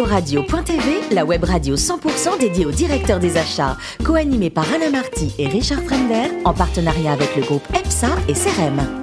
Radio.tv, la web radio 100% dédiée aux directeurs des achats, co-animée par Alain Marty et Richard Fremder, en partenariat avec le groupe EPSA et CRM.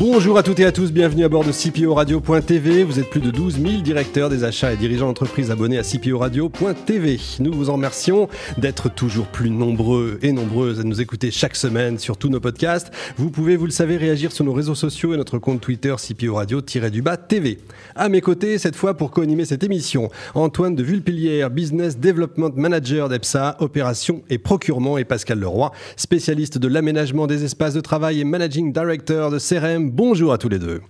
Bonjour à toutes et à tous, bienvenue à bord de CPO Radio.tv. Vous êtes plus de 12 000 directeurs des achats et dirigeants d'entreprises abonnés à CPO Radio.tv. Nous vous en remercions d'être toujours plus nombreux et nombreuses à nous écouter chaque semaine sur tous nos podcasts. Vous pouvez, vous le savez, réagir sur nos réseaux sociaux et notre compte Twitter CPO Radio-du-bas TV. À mes côtés, cette fois pour co-animer cette émission, Antoine de Vulpilière, Business Development Manager d'EPSA, Opération et Procurement et Pascal Leroy, spécialiste de l'aménagement des espaces de travail et Managing Director de CRM bonjour à tous les deux.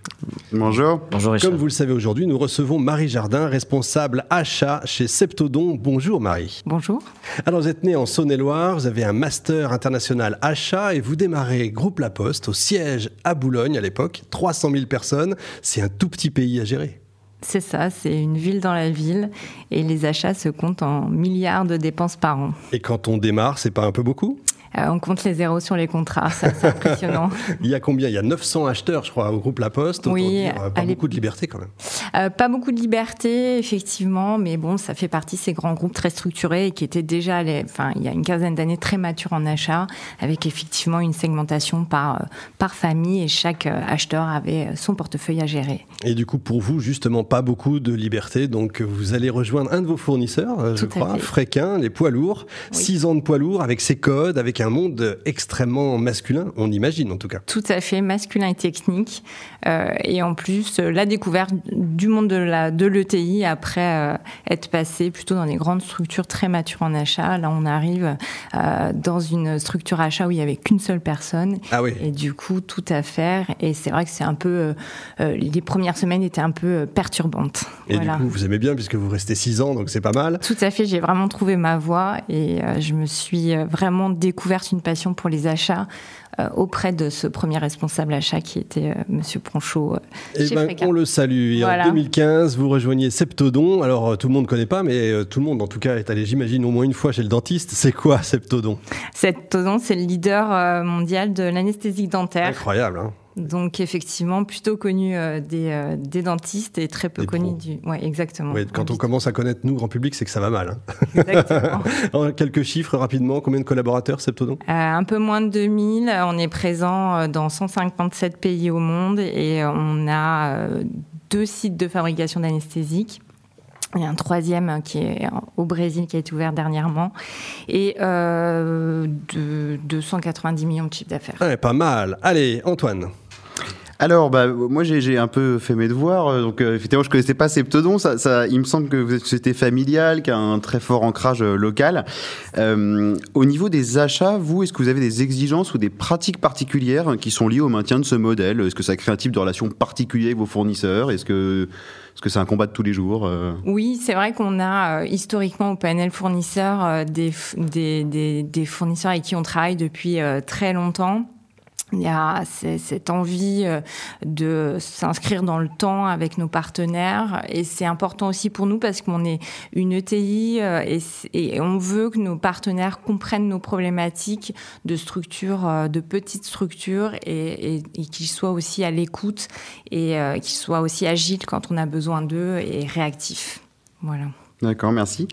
Bonjour. Bonjour Comme vous le savez aujourd'hui, nous recevons Marie Jardin, responsable achat chez Septodon. Bonjour Marie. Bonjour. Alors vous êtes née en Saône-et-Loire, vous avez un master international achat et vous démarrez Groupe La Poste au siège à Boulogne à l'époque, 300 000 personnes. C'est un tout petit pays à gérer. C'est ça, c'est une ville dans la ville et les achats se comptent en milliards de dépenses par an. Et quand on démarre, c'est pas un peu beaucoup? Euh, on compte les zéros sur les contrats, c'est impressionnant. il y a combien? Il y a 900 acheteurs, je crois, au groupe La Poste. Oui, dire, pas beaucoup de liberté quand même. Euh, pas beaucoup de liberté, effectivement, mais bon, ça fait partie de ces grands groupes très structurés et qui étaient déjà, les, enfin, il y a une quinzaine d'années, très matures en achat, avec effectivement une segmentation par, euh, par famille et chaque acheteur avait son portefeuille à gérer. Et du coup, pour vous, justement, pas beaucoup de liberté, donc vous allez rejoindre un de vos fournisseurs, je crois, Fréquin, les poids lourds, 6 ans de poids lourds, avec ses codes, avec un monde extrêmement masculin, on imagine en tout cas. Tout à fait, masculin et technique. Euh, et en plus, la découverte du monde de la de l'ETI après euh, être passé plutôt dans des grandes structures très matures en achat. Là, on arrive euh, dans une structure achat où il n'y avait qu'une seule personne. Ah oui. Et du coup, tout à faire. Et c'est vrai que c'est un peu. les premières semaines étaient un peu perturbantes. Et du coup, vous aimez bien puisque vous restez six ans, donc c'est pas mal. Tout à fait, j'ai vraiment trouvé ma voie et je me suis vraiment découvert une passion pour les achats euh, auprès de ce premier responsable achat qui était. Euh, Monsieur Ponchot. euh, ben, on le salue. En 2015, vous rejoignez Septodon. Alors tout le monde ne connaît pas, mais tout le monde en tout cas est allé, j'imagine, au moins une fois chez le dentiste. C'est quoi Septodon? Septodon, c'est le leader mondial de l'anesthésie dentaire. Incroyable. Hein donc effectivement, plutôt connu euh, euh, des, dentistes et très peu connu du... Oui, exactement. quand on commence à connaître nous, grand public, c'est que ça va mal. Hein. Exactement. quelques chiffres rapidement, combien de collaborateurs Septodon? Euh, Un peu moins de 2000. On est présent dans 157 pays au monde et on a deux sites de fabrication d'anesthésiques. Il y a un troisième qui est au Brésil qui a été ouvert dernièrement et de 290 millions de chiffres d'affaires. pas mal. Allez, Antoine. Alors, bah, moi, j'ai un peu fait mes devoirs. Euh, donc, euh, effectivement, je connaissais pas Septodon. Ça, ça, il me semble que c'était familial, qu'il y a un très fort ancrage euh, local. au niveau des achats, vous, est-ce que vous avez des exigences ou des pratiques particulières qui sont liées au maintien de ce modèle? Est-ce que ça crée un type de relation particulier avec vos fournisseurs? Est-ce que est-ce que c'est un combat de tous les jours Oui, c'est vrai qu'on a historiquement au panel fournisseurs des, des, des, des, fournisseurs avec qui on travaille depuis très longtemps il y a cette envie euh, de s'inscrire dans le temps avec nos partenaires et c'est important aussi pour nous parce qu'on est une ETI euh, et, on veut que nos partenaires comprennent nos problématiques de structure, euh, de petites structures et, qu'ils soient aussi à l'écoute et qu'ils soient aussi agiles quand on a besoin d'eux et réactifs. Voilà. D'accord, merci.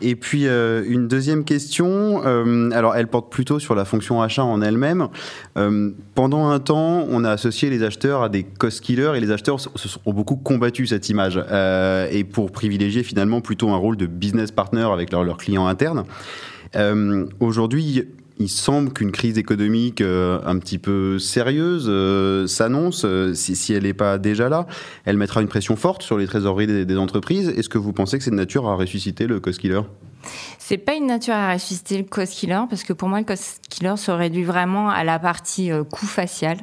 Et puis euh, une deuxième question, euh, alors elle porte plutôt sur la fonction achat en elle-même. Euh, pendant un temps, on a associé les acheteurs à des cost killers et les acheteurs ont beaucoup combattu cette image et pour privilégier finalement plutôt un rôle de business partner avec leurs clients internes. Aujourd'hui, il semble qu'une crise économique euh, un petit peu sérieuse euh, s'annonce. Euh, si, elle n'est pas déjà là, elle mettra une pression forte sur les trésoreries des, entreprises. Est-ce que vous pensez que c'est de nature à ressusciter le cost killer c'est pas une nature à ressusciter le cost killer parce que pour moi le cost killer se réduit vraiment à la partie coût facial.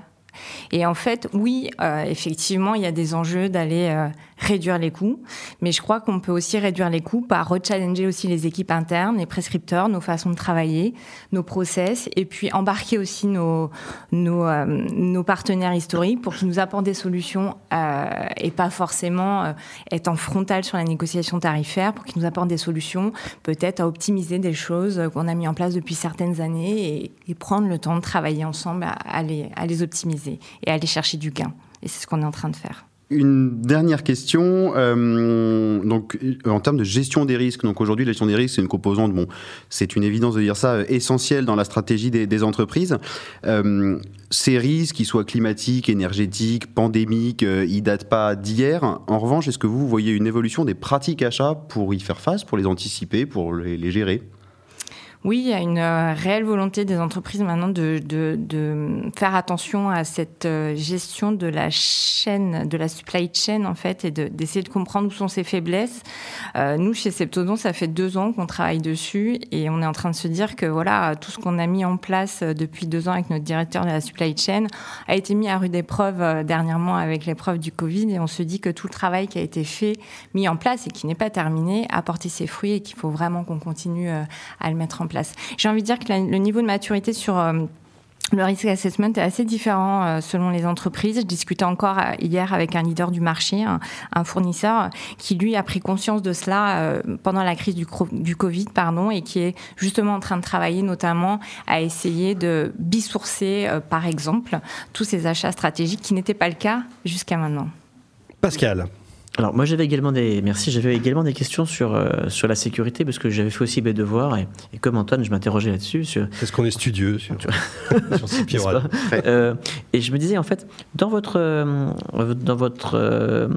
Et en fait, oui, effectivement, il y a des enjeux d'aller réduire les coûts. Mais je crois qu'on peut aussi réduire les coûts par rechallenger aussi les équipes internes, les prescripteurs, nos façons de travailler, nos process, et puis embarquer aussi nos, nos, euh, nos partenaires historiques pour qu'ils nous apportent des solutions euh, et pas forcément euh, être en frontal sur la négociation tarifaire, pour qu'ils nous apportent des solutions peut-être à optimiser des choses qu'on a mis en place depuis certaines années et, et prendre le temps de travailler ensemble à, les, à les optimiser et à aller chercher du gain. Et c'est ce qu'on est en train de faire. Une dernière question. Euh, donc, en termes de gestion des risques, donc aujourd'hui, la gestion des risques, c'est une composante, bon, c'est une évidence de dire ça, euh, essentielle dans la stratégie des, entreprises. Euh, ces risques, qu'ils soient climatiques, énergétiques, pandémiques, ils ils datent pas d'hier. En revanche, est-ce que vous voyez une évolution des pratiques achats pour y faire face, pour les anticiper, pour les gérer? Oui, il y a une euh, réelle volonté des entreprises maintenant de, faire attention à cette euh, gestion de la chaîne, de la supply chain en fait, et d'essayer de, comprendre où sont ses faiblesses. Euh, nous, chez Septodon, ça fait deux ans qu'on travaille dessus et on est en train de se dire que voilà, tout ce qu'on a mis en place depuis deux ans avec notre directeur de la supply chain a été mis à rude épreuve dernièrement avec l'épreuve du Covid et on se dit que tout le travail qui a été fait, mis en place et qui n'est pas terminé, a porté ses fruits et qu'il faut vraiment qu'on continue à le mettre en place J'ai envie de dire que le niveau de maturité sur euh, le risk assessment est assez différent euh, selon les entreprises. Je discutais encore euh, hier avec un leader du marché, un, fournisseur, qui lui a pris conscience de cela pendant la crise du, du, Covid, pardon, et qui est justement en train de travailler notamment à essayer de bisourcer, par exemple, tous ces achats stratégiques qui n'étaient pas le cas jusqu'à maintenant. Pascal. Alors moi j'avais également des merci j'avais également des questions sur euh, sur la sécurité parce que j'avais fait aussi mes devoirs et, et comme Antoine je m'interrogeais là-dessus sur est-ce qu'on est studieux sur, sur euh, et je me disais en fait dans votre euh, dans votre euh,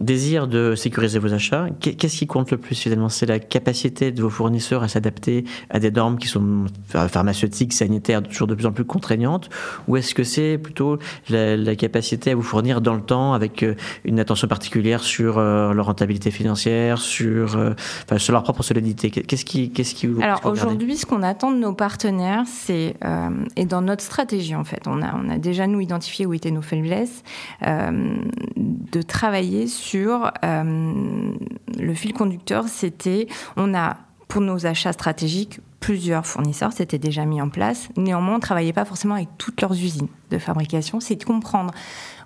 désir de sécuriser vos achats qu'est-ce qui compte le plus finalement? C'est la capacité de vos fournisseurs à s'adapter à des normes qui sont pharmaceutiques sanitaires toujours de plus en plus contraignantes? Ou est-ce que c'est plutôt la, la, capacité à vous fournir dans le temps avec une attention particulière sur euh, leur rentabilité financière, sur, euh, sur leur propre solidité? Qu'est-ce qui, qu'est-ce qui vous Alors aujourd'hui, ce qu'on attend de nos partenaires, c'est euh, et dans notre stratégie en fait, on a, on a déjà nous identifié où étaient nos faiblesses, de travailler sur le fil conducteur. C'était, on a pour nos achats stratégiques plusieurs fournisseurs, c'était déjà mis en place. Néanmoins, on ne travaillait pas forcément avec toutes leurs usines de fabrication. C'est de comprendre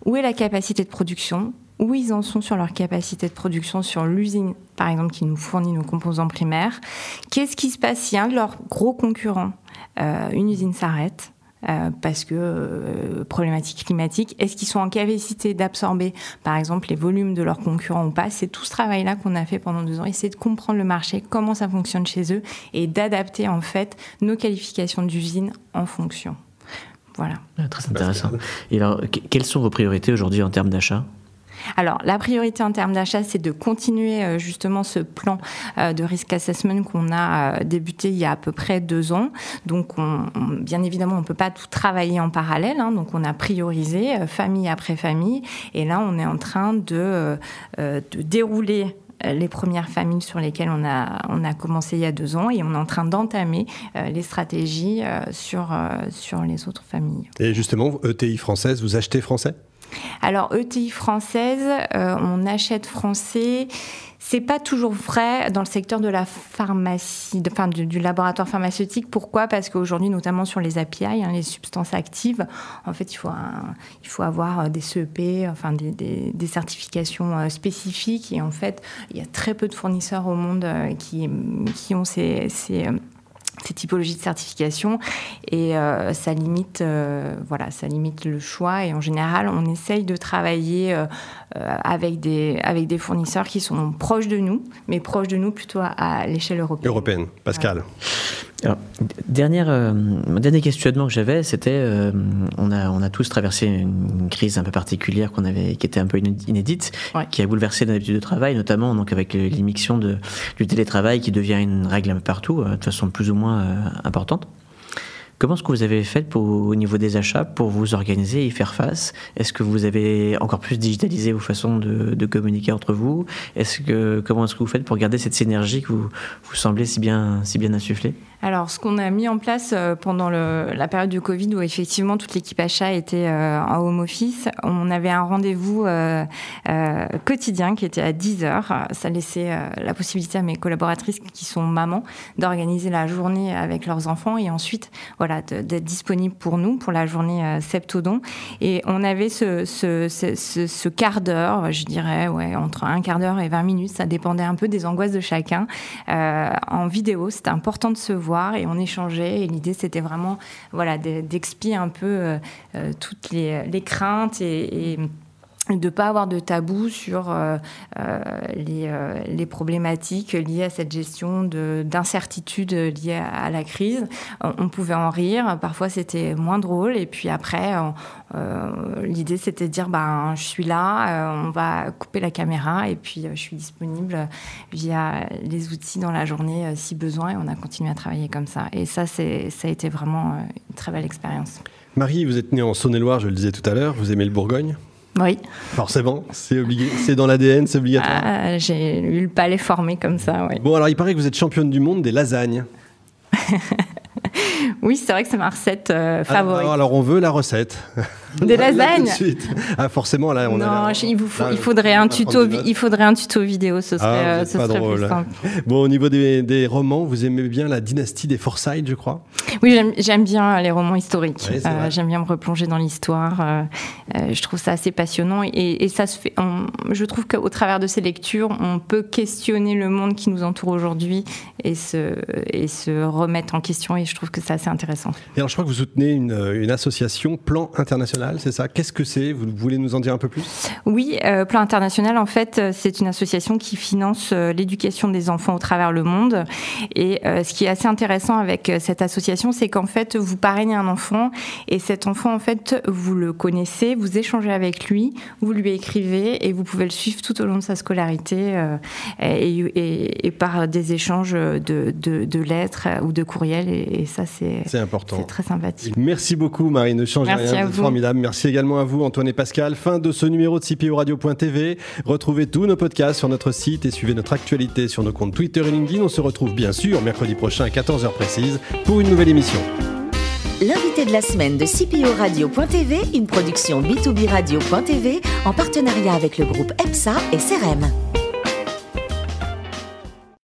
où est la capacité de production, où ils en sont sur leur capacité de production sur l'usine, par exemple, qui nous fournit nos composants primaires. Qu'est-ce qui se passe si un de leurs gros concurrents, euh, une usine s'arrête? Euh, parce que euh, problématique climatique, est-ce qu'ils sont en capacité d'absorber, par exemple, les volumes de leurs concurrents ou pas? C'est tout ce travail-là qu'on a fait pendant deux ans, essayer de comprendre le marché, comment ça fonctionne chez eux, et d'adapter en fait nos qualifications d'usine en fonction. Voilà. Ah, très intéressant. Et alors, quelles sont vos priorités aujourd'hui en termes d'achat? Alors, la priorité en termes d'achat, c'est de continuer euh, justement ce plan euh, de risk assessment qu'on a euh, débuté il y a à peu près deux ans. Donc, bien évidemment, on ne peut pas tout travailler en parallèle. Hein. donc, on a priorisé famille après famille. Et là, on est en train de, dérouler les premières familles sur lesquelles on a, on a commencé il y a deux ans et on est en train d'entamer les stratégies sur, sur les autres familles. Et justement, ETI française, vous achetez français? Alors ETI française, euh, on achète français. C'est pas toujours vrai dans le secteur de la pharmacie, enfin du, laboratoire pharmaceutique. Pourquoi? Parce qu'aujourd'hui, notamment sur les API, hein, les substances actives, en fait, il faut, il faut avoir euh, des CEP, enfin des, certifications euh, spécifiques. Et en fait, il y a très peu de fournisseurs au monde qui, qui ont ces ces typologies de certification et euh, ça limite euh, voilà ça limite le choix et en général on essaye de travailler euh, avec des avec des fournisseurs qui sont proches de nous mais proches de nous plutôt à, l'échelle européenne. Européenne, Pascal. Alors, dernière, euh, dernier questionnement que j'avais, c'était, euh, on, a, on a tous traversé une crise un peu particulière qu'on avait, qui était un peu inédite, qui a bouleversé nos habitudes de travail, notamment donc avec de, du télétravail qui devient une règle un peu partout, euh, de façon plus ou moins importante. Comment est-ce que vous avez fait pour, au niveau des achats pour vous organiser et y faire face? Est-ce que vous avez encore plus digitalisé vos façons de, de communiquer entre vous? Est-ce que comment est-ce que vous faites pour garder cette synergie que vous, vous semblez si bien si bien insuffler? Alors, ce qu'on a mis en place euh, pendant la période du Covid, où effectivement toute l'équipe achat était euh, en home office, on avait un rendez-vous euh, quotidien qui était à 10 heures. Ça laissait la possibilité à mes collaboratrices qui sont mamans d'organiser la journée avec leurs enfants et ensuite, voilà, d'être disponibles pour nous pour la journée septodon. Et on avait ce quart d'heure, je dirais, ouais, entre un quart d'heure et 20 minutes, ça dépendait un peu des angoisses de chacun, en vidéo. C'était important de se voir et on échangeait. Et l'idée, c'était vraiment voilà, d'expier un peu euh, euh, toutes les, craintes et, de ne pas avoir de tabou sur euh, euh, les, euh, les, problématiques liées à cette gestion d'incertitude liée à, la crise. On, pouvait en rire, parfois c'était moins drôle, et puis après, l'idée c'était de dire ben, je suis là, on va couper la caméra, et puis je suis disponible via les outils dans la journée si besoin, et on a continué à travailler comme ça. Et ça, ça a été vraiment une très belle expérience. Marie, vous êtes née en Saône-et-Loire, je le disais tout à l'heure, vous aimez le Bourgogne? Oui. Forcément, c'est obligé, c'est dans l'ADN, c'est obligatoire. Ah, j'ai eu le palais formé comme ça, oui. Bon, alors il paraît que vous êtes championne du monde des lasagnes. oui, c'est vrai que c'est ma recette euh, favorite. alors, on veut la recette. Des lasagnes Ah, forcément, là, on non, a. il, vous il, faudrait un tuto, il faudrait un tuto vidéo, ce serait, ah, euh, ce serait plus simple. Bon, au niveau des, des, romans, vous aimez bien la dynastie des Forsyth, je crois? Oui, j'aime bien les romans historiques. Euh, j'aime bien me replonger dans l'histoire. Euh, je trouve ça assez passionnant. Et, et ça se fait. je trouve qu'au travers de ces lectures, on peut questionner le monde qui nous entoure aujourd'hui et se, et se remettre en question. Et je trouve que c'est assez intéressant. Et alors, je crois que vous soutenez une, une association Plan International c'est ça? Qu'est-ce que c'est? Vous voulez nous en dire un peu plus? Oui, euh, Plan International, en fait, euh, c'est une association qui finance euh, l'éducation des enfants au travers le monde. Et ce qui est assez intéressant avec cette association, c'est qu'en fait, vous parrainez un enfant et cet enfant, en fait, vous le connaissez, vous échangez avec lui, vous lui écrivez et vous pouvez le suivre tout au long de sa scolarité et, par des échanges de, de, lettres ou de courriels. Et, ça, c'est important. C'est très sympathique. Merci beaucoup, Marie. Ne changez Merci rien. À vous. Formidable. Merci également à vous, Antoine et Pascal. Fin de ce numéro de CPO Radio.tv. Retrouvez tous nos podcasts sur notre site et suivez notre actualité sur nos comptes Twitter et LinkedIn. On se retrouve bien sûr mercredi prochain à 14h précise pour une nouvelle L'invité de la semaine de CPO Radio.tv, une production B2B Radio.tv en partenariat avec le groupe EPSA et CRM.